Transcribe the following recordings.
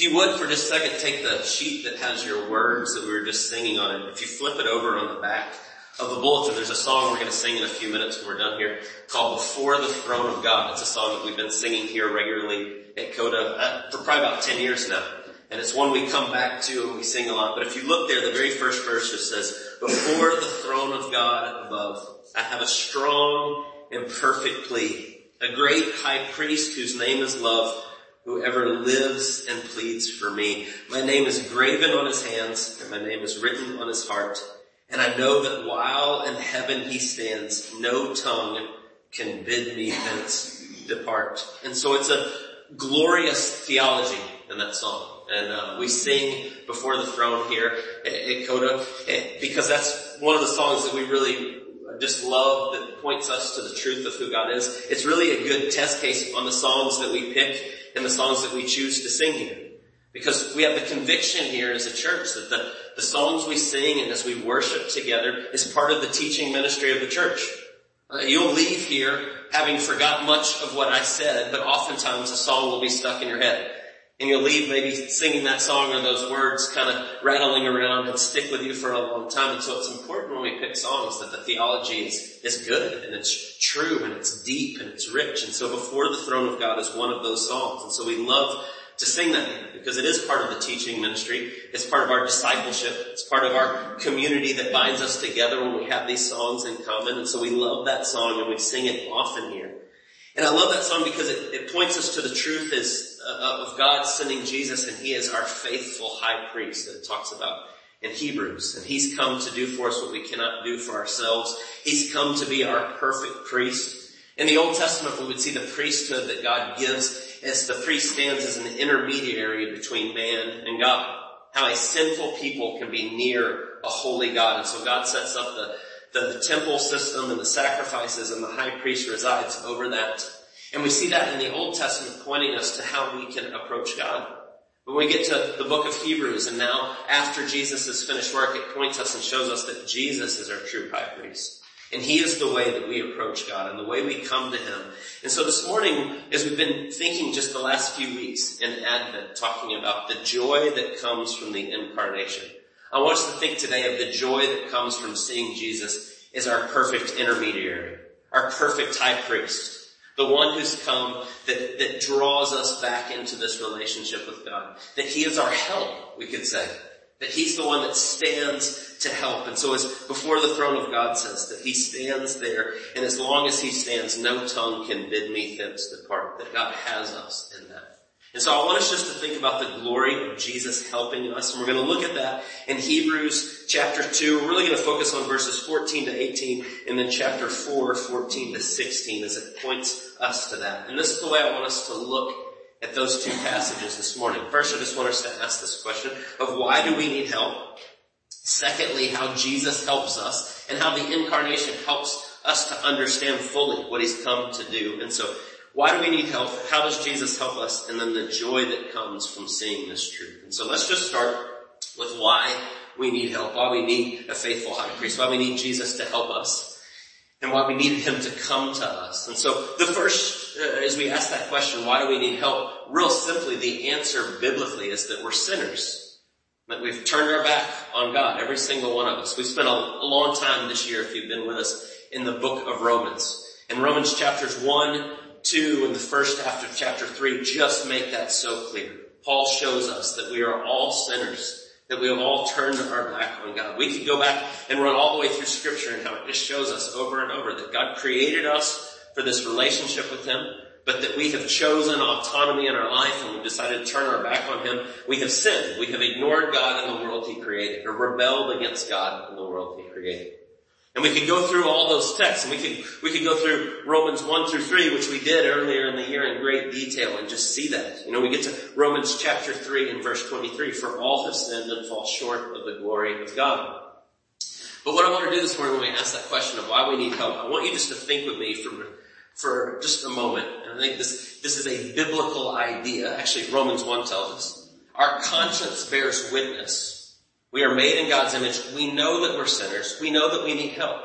If you would for just a second take the sheet that has your words that we were just singing on it. If you flip it over on the back of the bulletin, there's a song we're going to sing in a few minutes when we're done here called Before the Throne of God. It's a song that we've been singing here regularly at Coda uh, for probably about 10 years now. And it's one we come back to and we sing a lot. But if you look there, the very first verse just says, before the throne of God above, I have a strong and perfect plea. A great high priest whose name is love, whoever lives and pleads for me. My name is graven on his hands and my name is written on his heart. And I know that while in heaven he stands, no tongue can bid me thence depart. And so it's a glorious theology in that song. And uh, we sing before the throne here at, at Coda because that's one of the songs that we really just love that points us to the truth of who God is. It's really a good test case on the songs that we pick and the songs that we choose to sing here. Because we have the conviction here as a church that the, the songs we sing and as we worship together is part of the teaching ministry of the church. Uh, you'll leave here having forgot much of what I said, but oftentimes a song will be stuck in your head. And you'll leave maybe singing that song or those words kind of rattling around and stick with you for a long time. And so it's important when we pick songs that the theology is, is good and it's true and it's deep and it's rich. And so before the throne of God is one of those songs. And so we love to sing that because it is part of the teaching ministry. It's part of our discipleship. It's part of our community that binds us together when we have these songs in common. And so we love that song and we sing it often here. And I love that song because it, it points us to the truth is, Uh, uh, of God sending Jesus and He is our faithful high priest that it talks about in Hebrews. And He's come to do for us what we cannot do for ourselves. He's come to be our perfect priest. In the Old Testament, we would see the priesthood that God gives as the priest stands as an intermediary between man and God. How a sinful people can be near a holy God. And so God sets up the the temple system and the sacrifices and the high priest resides over that. And we see that in the Old Testament pointing us to how we can approach God. When we get to the book of Hebrews and now after Jesus' has finished work, it points us and shows us that Jesus is our true high priest. And he is the way that we approach God and the way we come to him. And so this morning, as we've been thinking just the last few weeks in Advent, talking about the joy that comes from the incarnation, I want us to think today of the joy that comes from seeing Jesus as our perfect intermediary, our perfect high priest, the one who's come that, that draws us back into this relationship with God, that he is our help, we could say, that he's the one that stands to help. And so as before the throne of God says that he stands there and as long as he stands, no tongue can bid me thence depart, that God has us in that. And so I want us just to think about the glory of Jesus helping us. And we're going to look at that in Hebrews chapter 2. We're really going to focus on verses 14 to 18 and then chapter 4, 14 to 16 as it points us to that. And this is the way I want us to look at those two passages this morning. First, I just want us to ask this question of why do we need help? Secondly, how Jesus helps us and how the incarnation helps us to understand fully what he's come to do. And so why do we need help? How does Jesus help us? And then the joy that comes from seeing this truth. And so let's just start with why we need help, why we need a faithful high priest, why we need Jesus to help us, and why we need him to come to us. And so the first, uh, as we ask that question, why do we need help? Real simply, the answer biblically is that we're sinners. That we've turned our back on God, every single one of us. We've spent a, long time this year, if you've been with us, in the book of Romans. In Romans chapters 1 2 and the first half of chapter 3 just make that so clear. Paul shows us that we are all sinners, that we have all turned our back on God. We could go back and run all the way through scripture and how it just shows us over and over that God created us for this relationship with Him, but that we have chosen autonomy in our life and we've decided to turn our back on Him. We have sinned. We have ignored God and the world He created or rebelled against God and the world He created. And we could go through all those texts and we could, we could go through Romans 1 through 3, which we did earlier in the year in great detail and just see that. You know, we get to Romans chapter 3 and verse 23, for all have sinned and fall short of the glory of God. But what I want to do this morning when we ask that question of why we need help, I want you just to think with me for, for just a moment. And I think this, this is a biblical idea. Actually, Romans 1 tells us. Our conscience bears witness we are made in God's image. We know that we're sinners. We know that we need help.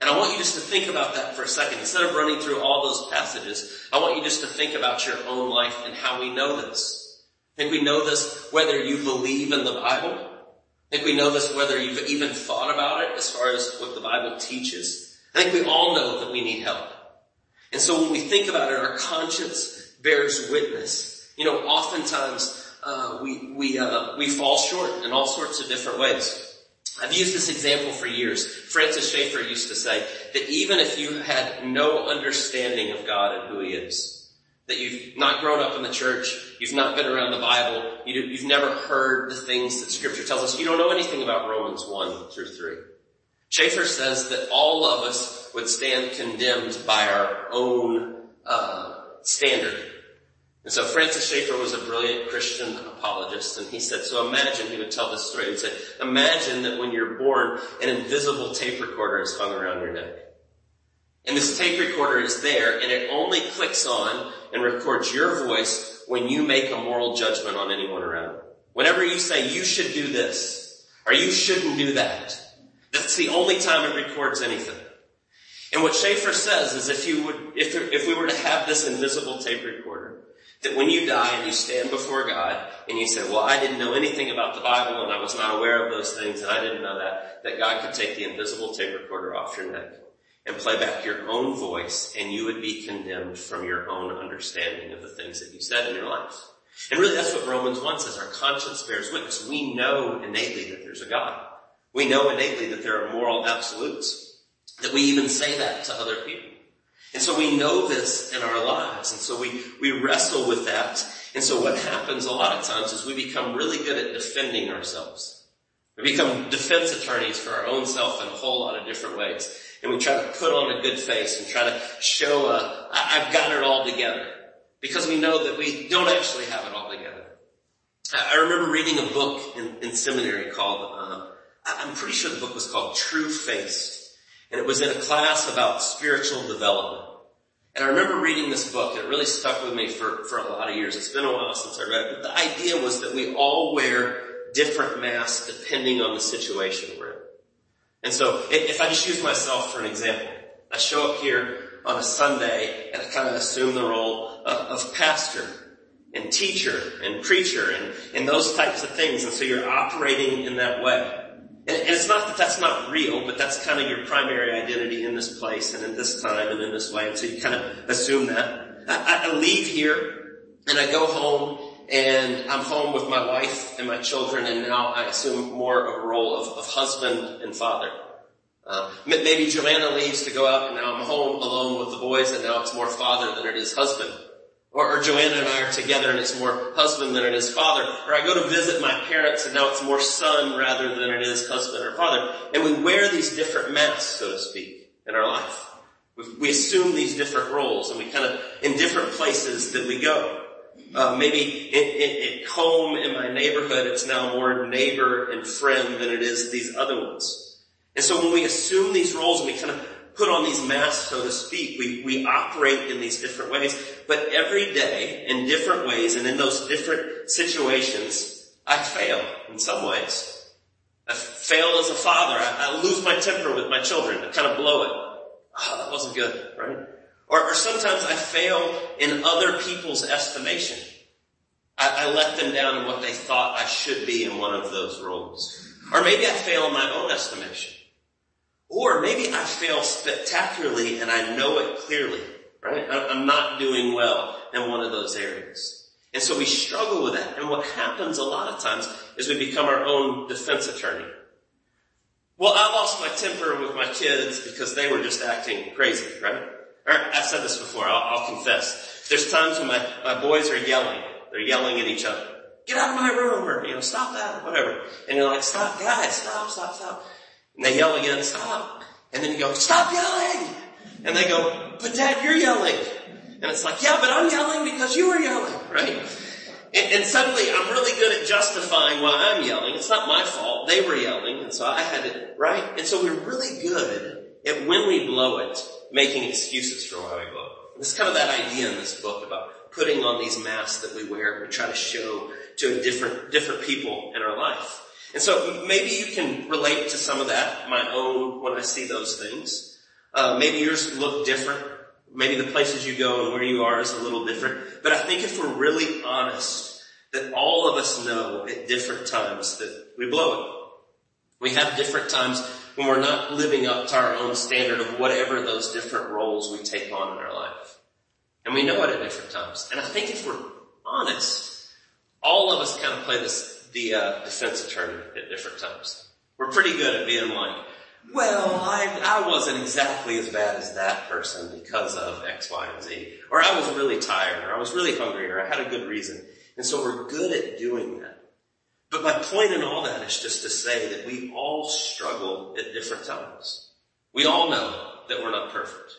And I want you just to think about that for a second. Instead of running through all those passages, I want you just to think about your own life and how we know this. I think we know this whether you believe in the Bible. I think we know this whether you've even thought about it as far as what the Bible teaches. I think we all know that we need help. And so when we think about it, our conscience bears witness. You know, oftentimes uh, we we uh, we fall short in all sorts of different ways. I've used this example for years. Francis Schaeffer used to say that even if you had no understanding of God and who He is, that you've not grown up in the church, you've not been around the Bible, you, have never heard the things that Scripture tells us, you don't know anything about Romans 1 through 3. Schaeffer says that all of us would stand condemned by our own uh, standard. And so Francis Schaeffer was a brilliant Christian apologist, and he said, so imagine, he would tell this story, he would say, imagine that when you're born, an invisible tape recorder is hung around your neck. And this tape recorder is there, and it only clicks on and records your voice when you make a moral judgment on anyone around. Whenever you say, you should do this, or you shouldn't do that, that's the only time it records anything. And what Schaeffer says is if you would, if, if we were to have this invisible tape recorder, that when you die and you stand before God and you say, well, I didn't know anything about the Bible and I was not aware of those things and I didn't know that, that God could take the invisible tape recorder off your neck and play back your own voice and you would be condemned from your own understanding of the things that you said in your life. And really that's what Romans 1 says. Our conscience bears witness. We know innately that there's a God. We know innately that there are moral absolutes. That we even say that to other people. And so we know this in our lives. And so we, we wrestle with that. And so what happens a lot of times is we become really good at defending ourselves. We become defense attorneys for our own self in a whole lot of different ways. And we try to put on a good face and try to show a, I've got it all together. Because we know that we don't actually have it all together. I remember reading a book in, in seminary called, uh, I'm pretty sure the book was called TrueFaced. And it was in a class about spiritual development. And I remember reading this book. It really stuck with me for, for a lot of years. It's been a while since I read it. But the idea was that we all wear different masks depending on the situation we're in. And so if I just use myself for an example, I show up here on a Sunday and I kind of assume the role of, of pastor and teacher and preacher and, and those types of things. And so you're operating in that way. And it's not that that's not real, but that's kind of your primary identity in this place and in this time and in this way. And so you kind of assume that. I, I leave here and I go home and I'm home with my wife and my children and now I assume more of a role of, of husband and father. Uh, maybe Joanna leaves to go out and now I'm home alone with the boys and now it's more father than it is husband. Or, or, Joanna and I are together and it's more husband than it is father. Or I go to visit my parents and now it's more son rather than it is husband or father. And we wear these different masks, so to speak, in our life. We, we assume these different roles and we kind of, in different places that we go. Uh, maybe at home in my neighborhood, it's now more neighbor and friend than it is these other ones. And so when we assume these roles and we kind of put on these masks, so to speak. We, we operate in these different ways, but every day in different ways and in those different situations, I fail in some ways. I fail as a father. I, I lose my temper with my children. I kind of blow it. Oh, that wasn't good, right? Or, or sometimes I fail in other people's estimation. I, I let them down in what they thought I should be in one of those roles. Or maybe I fail in my own estimation. Or maybe I fail spectacularly and I know it clearly, right? I'm not doing well in one of those areas. And so we struggle with that. And what happens a lot of times is we become our own defense attorney. Well, I lost my temper with my kids because they were just acting crazy, right? I've said this before, I'll, I'll confess. There's times when my, my boys are yelling. They're yelling at each other. Get out of my room or, you know, stop that whatever. And you're like, stop guys, stop, stop, stop. And they yell again, stop. And then you go, stop yelling. And they go, but dad, you're yelling. And it's like, yeah, but I'm yelling because you were yelling, right? And, and, suddenly I'm really good at justifying why I'm yelling. It's not my fault. They were yelling. And so I had it, right? And so we're really good at when we blow it, making excuses for why we blow it. And it's kind of that idea in this book about putting on these masks that we wear. We try to show to different, different people in our life. And so maybe you can relate to some of that, my own, when I see those things. Uh, maybe yours look different. Maybe the places you go and where you are is a little different. But I think if we're really honest, that all of us know at different times that we blow it. We have different times when we're not living up to our own standard of whatever those different roles we take on in our life. And we know it at different times. And I think if we're honest, all of us kind of play this, the uh, defense attorney at different times. We're pretty good at being like, well, I, I wasn't exactly as bad as that person because of X, Y, and Z. Or I was really tired, or I was really hungry, or I had a good reason. And so we're good at doing that. But my point in all that is just to say that we all struggle at different times. We all know that we're not perfect.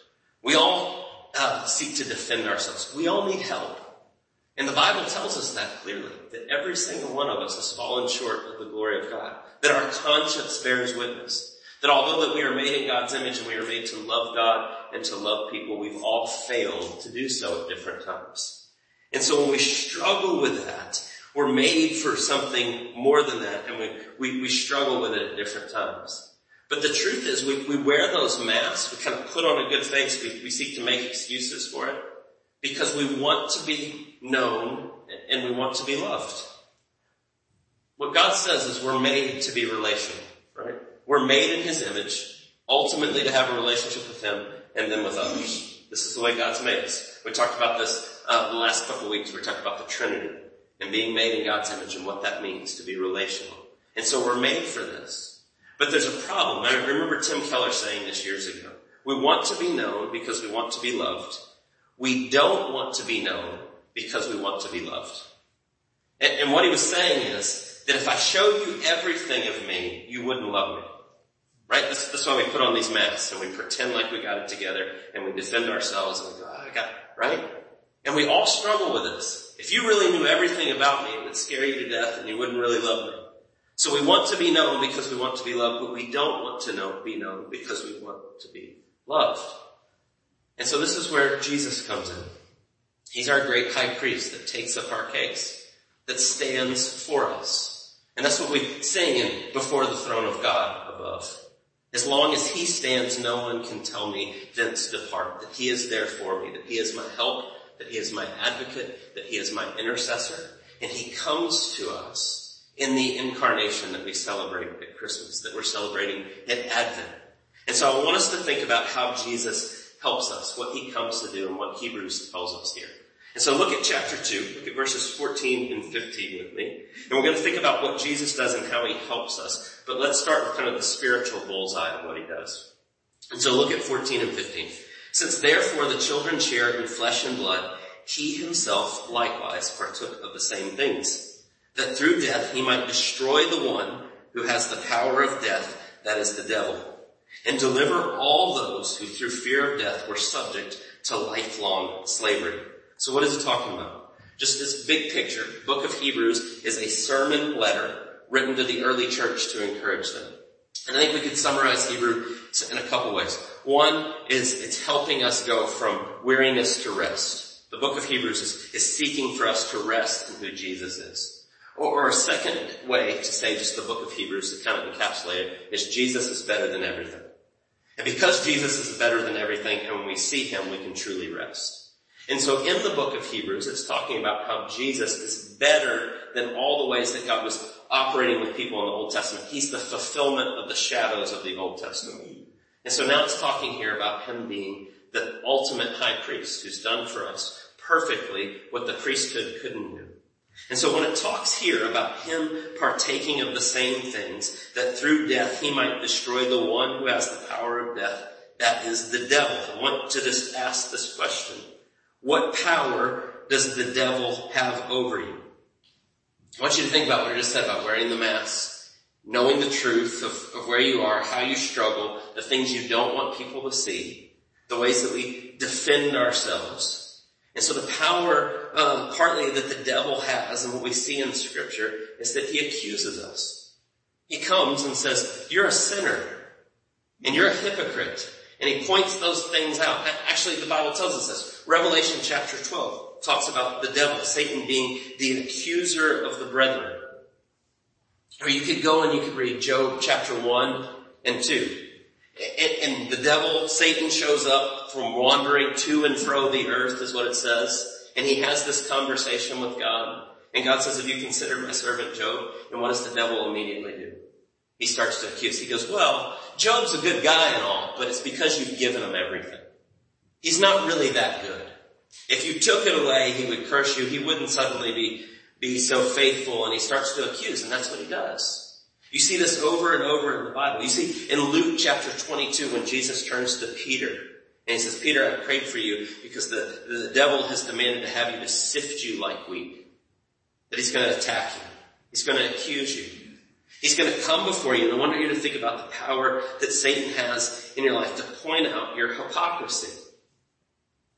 We all uh, seek to defend ourselves. We all need help. And the Bible tells us that clearly, that every single one of us has fallen short of the glory of God, that our conscience bears witness, that although that we are made in God's image and we are made to love God and to love people, we've all failed to do so at different times. And so when we struggle with that, we're made for something more than that and we, we, we struggle with it at different times. But the truth is we, we wear those masks, we kind of put on a good face, we, we seek to make excuses for it because we want to be known and we want to be loved. What God says is we're made to be relational, right? We're made in His image, ultimately to have a relationship with Him and then with others. This is the way God's made us. We talked about this uh, the last couple of weeks. We talked about the Trinity and being made in God's image and what that means to be relational. And so we're made for this. But there's a problem. I remember Tim Keller saying this years ago. We want to be known because we want to be loved. We don't want to be known because we want to be loved. And, and what he was saying is that if I showed you everything of me, you wouldn't love me. Right? That's, why we put on these masks and we pretend like we got it together and we defend ourselves and we go, oh, I got it. Right? And we all struggle with this. If you really knew everything about me, it would scare you to death and you wouldn't really love me. So we want to be known because we want to be loved, but we don't want to know, be known because we want to be loved. And so this is where Jesus comes in. He's our great high priest that takes up our case, that stands for us. And that's what we sing in before the throne of God above. As long as he stands, no one can tell me thence depart, that he is there for me, that he is my help, that he is my advocate, that he is my intercessor. And he comes to us in the incarnation that we celebrate at Christmas, that we're celebrating at Advent. And so I want us to think about how Jesus helps us, what he comes to do and what Hebrews tells us here. And so look at chapter 2, look at verses 14 and 15 with me. And we're going to think about what Jesus does and how he helps us. But let's start with kind of the spiritual bullseye of what he does. And so look at 14 and 15. Since therefore the children share in flesh and blood, he himself likewise partook of the same things, that through death he might destroy the one who has the power of death, that is the devil and deliver all those who through fear of death were subject to lifelong slavery. So what is it talking about? Just this big picture, book of Hebrews is a sermon letter written to the early church to encourage them. And I think we could summarize Hebrew in a couple ways. One is it's helping us go from weariness to rest. The book of Hebrews is, is seeking for us to rest in who Jesus is. Or, or a second way to say just the book of Hebrews to kind of encapsulate it is Jesus is better than everything. And because Jesus is better than everything and when we see him, we can truly rest. And so in the book of Hebrews, it's talking about how Jesus is better than all the ways that God was operating with people in the Old Testament. He's the fulfillment of the shadows of the Old Testament. And so now it's talking here about him being the ultimate high priest who's done for us perfectly what the priesthood couldn't do. And so when it talks here about him partaking of the same things, that through death he might destroy the one who has the power of death, that is the devil. I want to just ask this question. What power does the devil have over you? I want you to think about what I just said about wearing the mask, knowing the truth of, of where you are, how you struggle, the things you don't want people to see, the ways that we defend ourselves. And so the power, um, partly that the devil has and what we see in scripture is that he accuses us. He comes and says, you're a sinner and you're a hypocrite. And he points those things out. Actually, the Bible tells us this. Revelation chapter 12 talks about the devil, Satan being the accuser of the brethren. Or you could go and you could read Job chapter 1 and 2. And, the devil, Satan shows up from wandering to and fro the earth is what it says. And he has this conversation with God. And God says, have you considered my servant Job? And what does the devil immediately do? He starts to accuse. He goes, well, Job's a good guy and all, but it's because you've given him everything. He's not really that good. If you took it away, he would curse you. He wouldn't suddenly be, be so faithful and he starts to accuse and that's what he does. You see this over and over in the Bible. You see in Luke chapter 22 when Jesus turns to Peter and he says, Peter, I prayed for you because the, the devil has demanded to have you to sift you like wheat. That he's going to attack you. He's going to accuse you. He's going to come before you, and I want you to think about the power that Satan has in your life to point out your hypocrisy.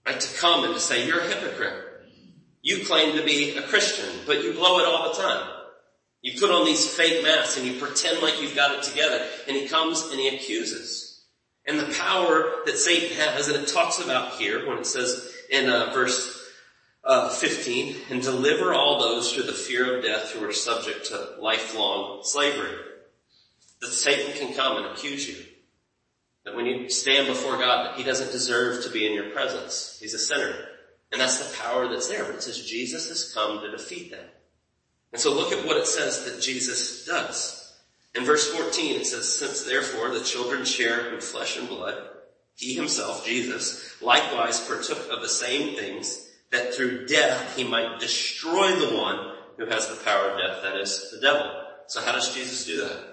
Right? To come and to say, you're a hypocrite. You claim to be a Christian, but you blow it all the time. You put on these fake masks and you pretend like you've got it together, and he comes and he accuses. And the power that Satan has, and it talks about here when it says in uh, verse uh, 15, and deliver all those through the fear of death who are subject to lifelong slavery. That Satan can come and accuse you. That when you stand before God, that he doesn't deserve to be in your presence. He's a sinner. And that's the power that's there. But it says Jesus has come to defeat that. And so look at what it says that Jesus does. In verse 14 it says, since therefore the children share in flesh and blood, he himself, Jesus, likewise partook of the same things that through death he might destroy the one who has the power of death, that is the devil. So how does Jesus do that?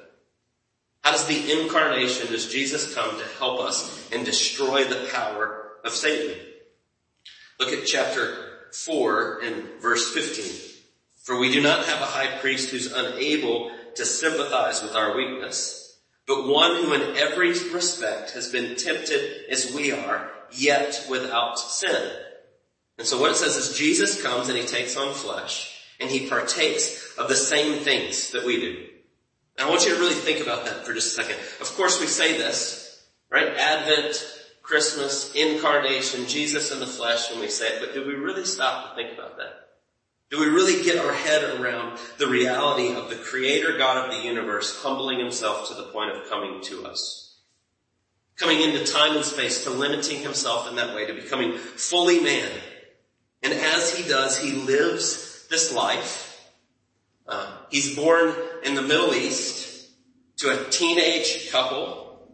How does the incarnation, does Jesus come to help us and destroy the power of Satan? Look at chapter 4 and verse 15. For we do not have a high priest who's unable to sympathize with our weakness, but one who in every respect has been tempted as we are, yet without sin. And so what it says is Jesus comes and he takes on flesh and he partakes of the same things that we do. And I want you to really think about that for just a second. Of course we say this, right? Advent, Christmas, incarnation, Jesus in the flesh when we say it, but do we really stop to think about that? Do we really get our head around the reality of the creator God of the universe humbling himself to the point of coming to us? Coming into time and space to limiting himself in that way, to becoming fully man, and as he does, he lives this life. Uh, he's born in the Middle East to a teenage couple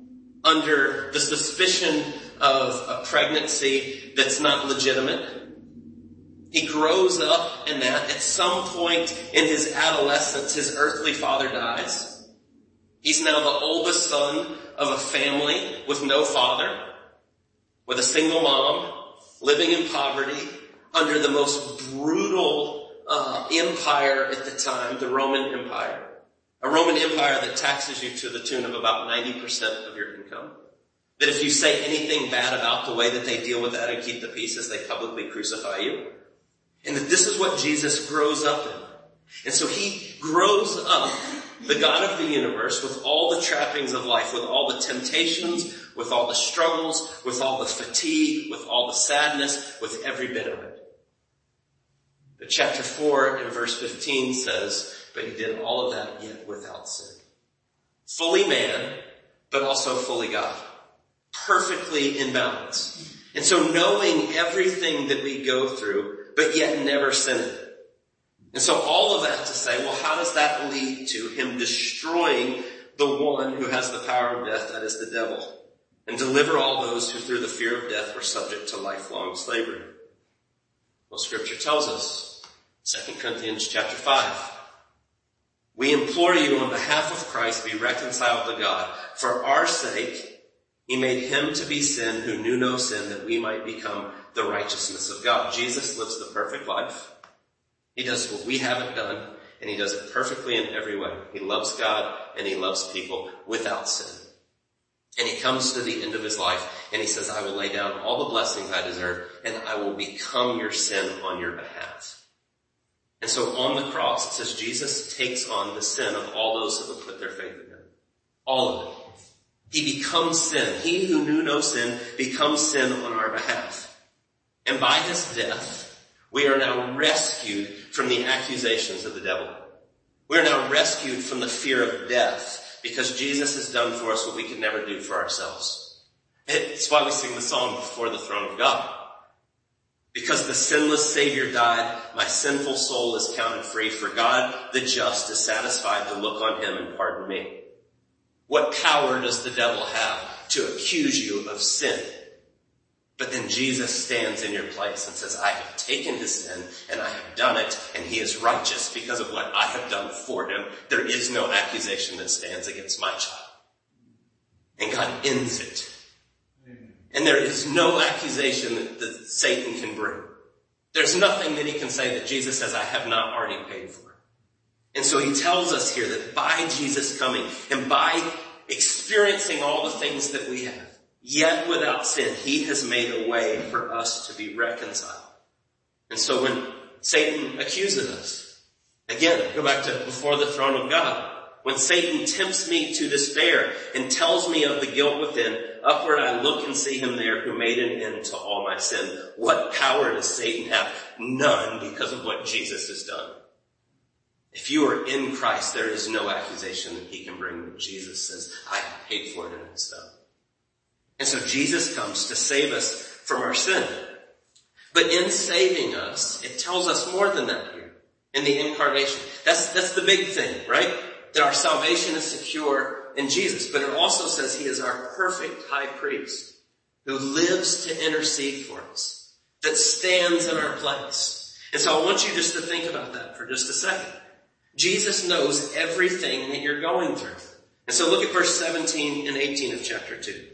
under the suspicion of a pregnancy that's not legitimate. He grows up in that. At some point in his adolescence, his earthly father dies. He's now the oldest son of a family with no father, with a single mom, living in poverty, under the most brutal uh, empire at the time, the Roman Empire. A Roman Empire that taxes you to the tune of about 90% of your income. That if you say anything bad about the way that they deal with that and keep the pieces, they publicly crucify you. And that this is what Jesus grows up in. And so he grows up, the God of the universe, with all the trappings of life, with all the temptations, with all the struggles, with all the fatigue, with all the sadness, with every bit of it. But chapter 4 and verse 15 says, but he did all of that yet without sin. Fully man, but also fully God. Perfectly in balance. And so knowing everything that we go through, but yet never sinning. And so all of that to say, well, how does that lead to him destroying the one who has the power of death, that is the devil, and deliver all those who through the fear of death were subject to lifelong slavery? Well, scripture tells us 2 Corinthians chapter 5. We implore you on behalf of Christ be reconciled to God. For our sake, he made him to be sin who knew no sin that we might become the righteousness of God. Jesus lives the perfect life. He does what we haven't done and he does it perfectly in every way. He loves God and he loves people without sin. And he comes to the end of his life and he says, I will lay down all the blessings I deserve and I will become your sin on your behalf. And so on the cross, it says Jesus takes on the sin of all those who have put their faith in him. All of it. He becomes sin. He who knew no sin becomes sin on our behalf. And by his death, we are now rescued from the accusations of the devil. We are now rescued from the fear of death because Jesus has done for us what we could never do for ourselves. It's why we sing the song before the throne of God. Because the sinless Savior died, my sinful soul is counted free, for God the just is satisfied to look on him and pardon me. What power does the devil have to accuse you of sin? But then Jesus stands in your place and says, I have taken his sin and I have done it and he is righteous because of what I have done for him. There is no accusation that stands against my child. And God ends it. And there is no accusation that, that Satan can bring. There's nothing that he can say that Jesus says, I have not already paid for. And so he tells us here that by Jesus coming and by experiencing all the things that we have, yet without sin, he has made a way for us to be reconciled. And so when Satan accuses us, again, go back to before the throne of God, when Satan tempts me to despair and tells me of the guilt within, upward I look and see him there who made an end to all my sin. What power does Satan have? None because of what Jesus has done. If you are in Christ, there is no accusation that he can bring. Jesus says, I paid for it and it's done. And so Jesus comes to save us from our sin. But in saving us, it tells us more than that here in the incarnation. That's, that's the big thing, right? That our salvation is secure in Jesus, but it also says he is our perfect high priest who lives to intercede for us, that stands in our place. And so I want you just to think about that for just a second. Jesus knows everything that you're going through. And so look at verse 17 and 18 of chapter 2.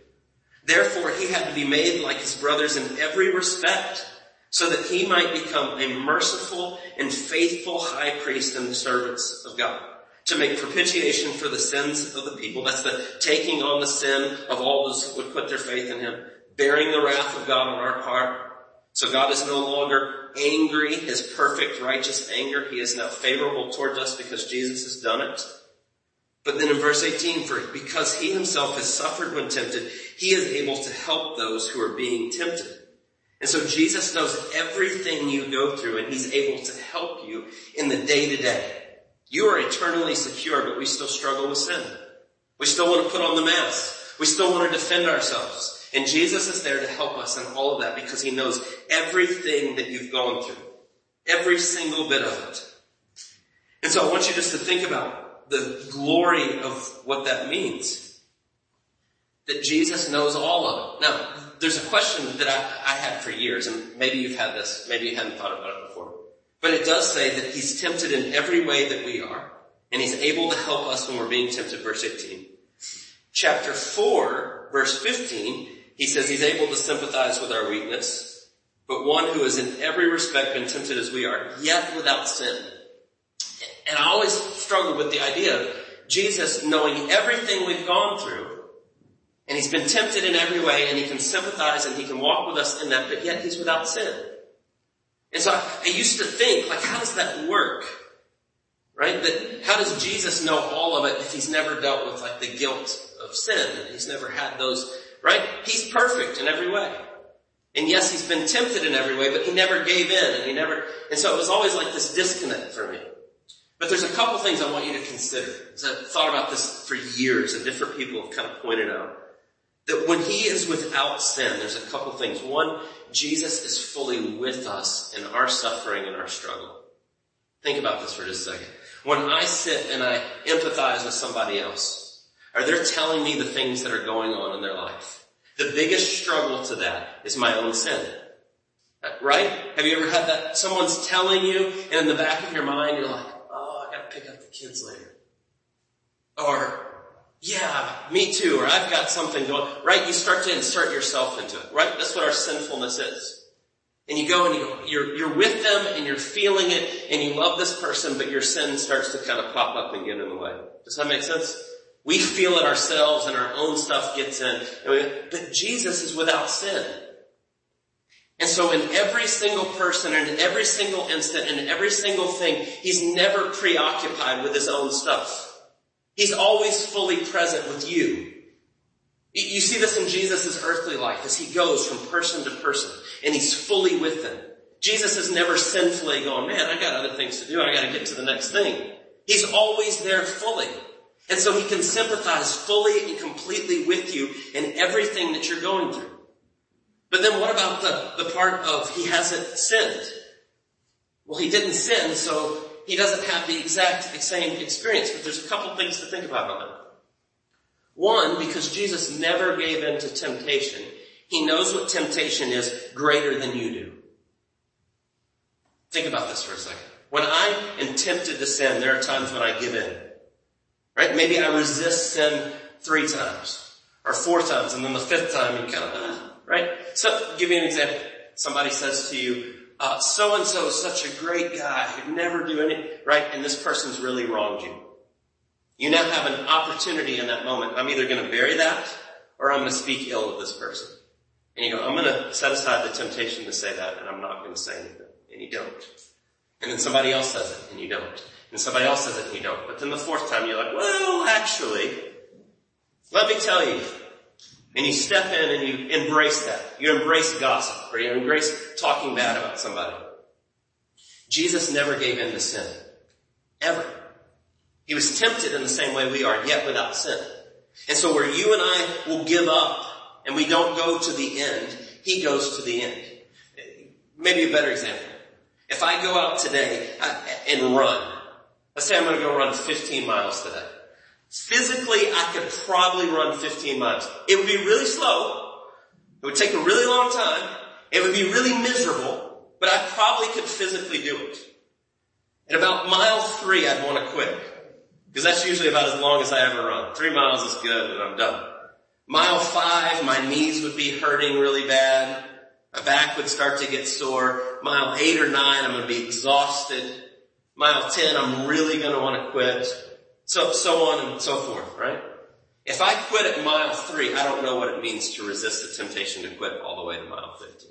Therefore he had to be made like his brothers in every respect so that he might become a merciful and faithful high priest in the servants of God to make propitiation for the sins of the people. That's the taking on the sin of all those who would put their faith in him, bearing the wrath of God on our part. So God is no longer angry, his perfect righteous anger. He is now favorable towards us because Jesus has done it. But then in verse 18, for because he himself has suffered when tempted, he is able to help those who are being tempted. And so Jesus knows everything you go through and he's able to help you in the day to day. You are eternally secure, but we still struggle with sin. We still want to put on the mask. We still want to defend ourselves. And Jesus is there to help us in all of that because he knows everything that you've gone through. Every single bit of it. And so I want you just to think about the glory of what that means. That Jesus knows all of it. Now, there's a question that I, I had for years, and maybe you've had this, maybe you hadn't thought about it before. But it does say that he's tempted in every way that we are, and he's able to help us when we're being tempted, verse 18. Chapter 4, verse 15, he says he's able to sympathize with our weakness, but one who has in every respect been tempted as we are, yet without sin. And I always struggle with the idea of Jesus knowing everything we've gone through, and he's been tempted in every way, and he can sympathize and he can walk with us in that, but yet he's without sin. And so I, I used to think, like, how does that work? Right? That how does Jesus know all of it if he's never dealt with like the guilt of sin and he's never had those, right? He's perfect in every way. And yes, he's been tempted in every way, but he never gave in and he never, and so it was always like this disconnect for me. But there's a couple things I want you to consider. I've thought about this for years and different people have kind of pointed out. That when he is without sin, there's a couple things. One, Jesus is fully with us in our suffering and our struggle. Think about this for just a second. When I sit and I empathize with somebody else, are they telling me the things that are going on in their life? The biggest struggle to that is my own sin. Right? Have you ever had that? Someone's telling you and in the back of your mind you're like, oh, I gotta pick up the kids later. Or yeah, me too, or I've got something going, right? You start to insert yourself into it, right? That's what our sinfulness is. And you go and you go, you're, you're with them and you're feeling it and you love this person, but your sin starts to kind of pop up and get in the way. Does that make sense? We feel it ourselves and our own stuff gets in. But Jesus is without sin. And so in every single person and in every single instant and in every single thing, he's never preoccupied with his own stuff. He's always fully present with you. You see this in Jesus' earthly life as he goes from person to person and he's fully with them. Jesus has never sinfully gone, man, I got other things to do. I got to get to the next thing. He's always there fully. And so he can sympathize fully and completely with you in everything that you're going through. But then what about the, the part of he hasn't sinned? Well, he didn't sin, so he doesn't have the exact same experience, but there's a couple things to think about on that. One, because Jesus never gave in to temptation, he knows what temptation is greater than you do. Think about this for a second. When I am tempted to sin, there are times when I give in. Right? Maybe I resist sin three times or four times and then the fifth time you kind of, uh, right? So, give you an example. Somebody says to you, uh, so and so is such a great guy who'd never do any, right? And this person's really wronged you. You now have an opportunity in that moment. I'm either going to bury that or I'm going to speak ill of this person. And you go, I'm going to set aside the temptation to say that and I'm not going to say anything. And you don't. And then somebody else says it and you don't. And somebody else says it and you don't. But then the fourth time you're like, well, actually, let me tell you. And you step in and you embrace that. You embrace gossip or you embrace talking bad about somebody. Jesus never gave in to sin. Ever. He was tempted in the same way we are, yet without sin. And so where you and I will give up and we don't go to the end, he goes to the end. Maybe a better example. If I go out today and run, let's say I'm going to go run 15 miles today. Physically, I could probably run 15 miles. It would be really slow. It would take a really long time. It would be really miserable, but I probably could physically do it. At about mile three, I'd want to quit. Because that's usually about as long as I ever run. Three miles is good and I'm done. Mile five, my knees would be hurting really bad. My back would start to get sore. Mile eight or nine, I'm going to be exhausted. Mile 10, I'm really going to want to quit. So, so on and so forth, right? If I quit at mile three, I don't know what it means to resist the temptation to quit all the way to mile 15.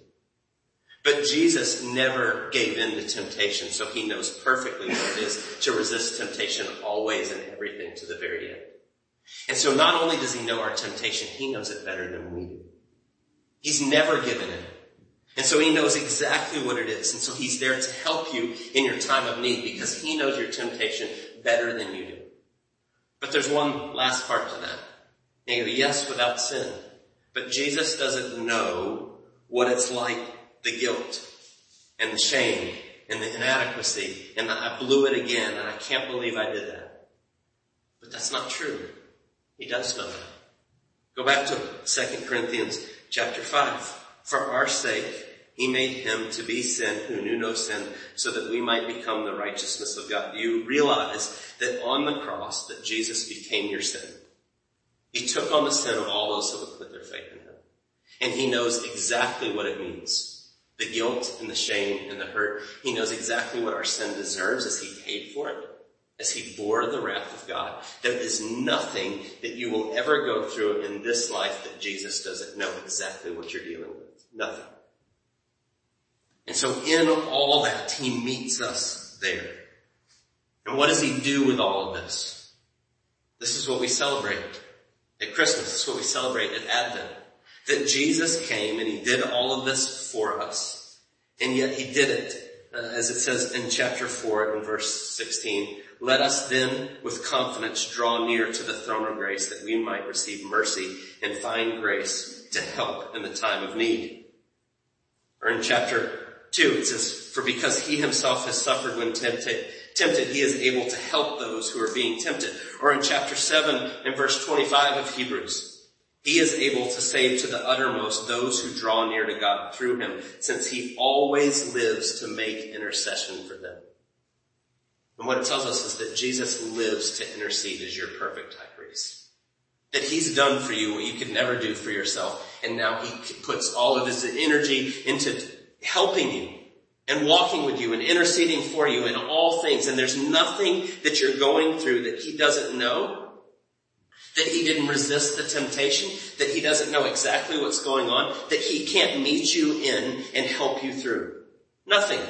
But Jesus never gave in to temptation, so he knows perfectly what it is to resist temptation always and everything to the very end. And so not only does he know our temptation, he knows it better than we do. He's never given in. And so he knows exactly what it is. And so he's there to help you in your time of need because he knows your temptation better than you do. But there's one last part to that. Yes, without sin. But Jesus doesn't know what it's like, the guilt and the shame and the inadequacy and the, I blew it again and I can't believe I did that. But that's not true. He does know that. Go back to 2 Corinthians chapter 5. For our sake, he made him to be sin who knew no sin so that we might become the righteousness of God. You realize that on the cross that Jesus became your sin. He took on the sin of all those who would put their faith in him. And he knows exactly what it means. The guilt and the shame and the hurt. He knows exactly what our sin deserves as he paid for it. As he bore the wrath of God. There is nothing that you will ever go through in this life that Jesus doesn't know exactly what you're dealing with. Nothing. And so in all that, he meets us there. And what does he do with all of this? This is what we celebrate at Christmas. This is what we celebrate at Advent. That Jesus came and he did all of this for us. And yet he did it, uh, as it says in chapter 4 in verse 16. Let us then with confidence draw near to the throne of grace that we might receive mercy and find grace to help in the time of need. Or in chapter 2, it says, for because he himself has suffered when tempted, tempted, he is able to help those who are being tempted. Or in chapter 7 and verse 25 of Hebrews, he is able to save to the uttermost those who draw near to God through him, since he always lives to make intercession for them. And what it tells us is that Jesus lives to intercede as your perfect high priest. That he's done for you what you could never do for yourself, and now he puts all of his energy into helping you and walking with you and interceding for you in all things. And there's nothing that you're going through that he doesn't know. That he didn't resist the temptation, that he doesn't know exactly what's going on, that he can't meet you in and help you through. Nothing.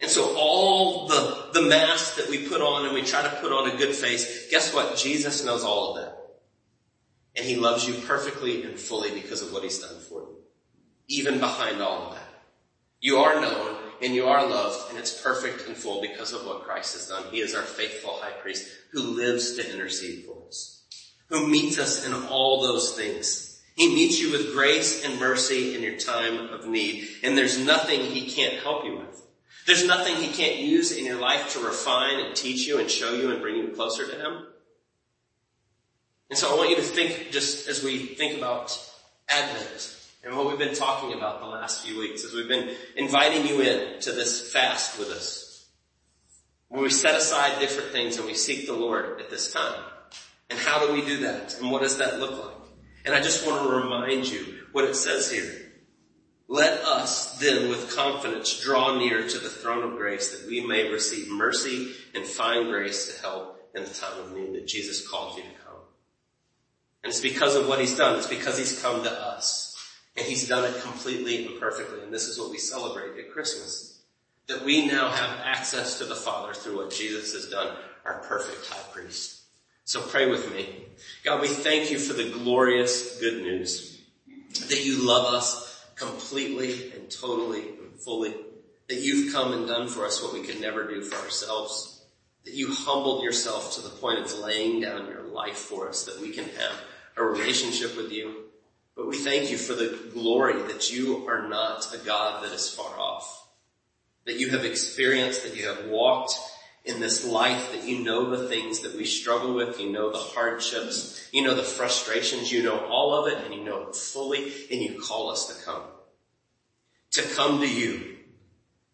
And so all the, the mask that we put on and we try to put on a good face, guess what? Jesus knows all of that. And he loves you perfectly and fully because of what he's done for you. Even behind all of that. You are known and you are loved and it's perfect and full because of what Christ has done. He is our faithful high priest who lives to intercede for us, who meets us in all those things. He meets you with grace and mercy in your time of need. And there's nothing he can't help you with. There's nothing he can't use in your life to refine and teach you and show you and bring you closer to him. And so I want you to think just as we think about Advent and what we've been talking about the last few weeks, is we've been inviting you in to this fast with us, where we set aside different things and we seek the Lord at this time. And how do we do that? And what does that look like? And I just want to remind you what it says here. Let us then with confidence draw near to the throne of grace that we may receive mercy and find grace to help in the time of need that Jesus called you to come. And it's because of what he's done. It's because he's come to us. And he's done it completely and perfectly. And this is what we celebrate at Christmas. That we now have access to the Father through what Jesus has done, our perfect high priest. So pray with me. God, we thank you for the glorious good news that you love us completely and totally and fully. That you've come and done for us what we could never do for ourselves. That you humbled yourself to the point of laying down your life for us that we can have a relationship with you. But we thank you for the glory that you are not a God that is far off. That you have experienced, that you have walked in this life that you know the things that we struggle with, you know the hardships, you know the frustrations, you know all of it and you know it fully and you call us to come. To come to you,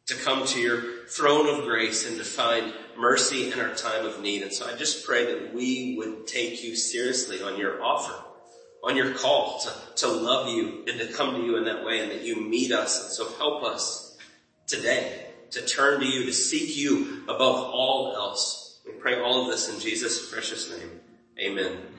to come to your throne of grace and to find mercy in our time of need. And so I just pray that we would take you seriously on your offer, on your call to, to love you and to come to you in that way and that you meet us. And so help us today to turn to you, to seek you above all else. We pray all of this in Jesus' precious name. Amen.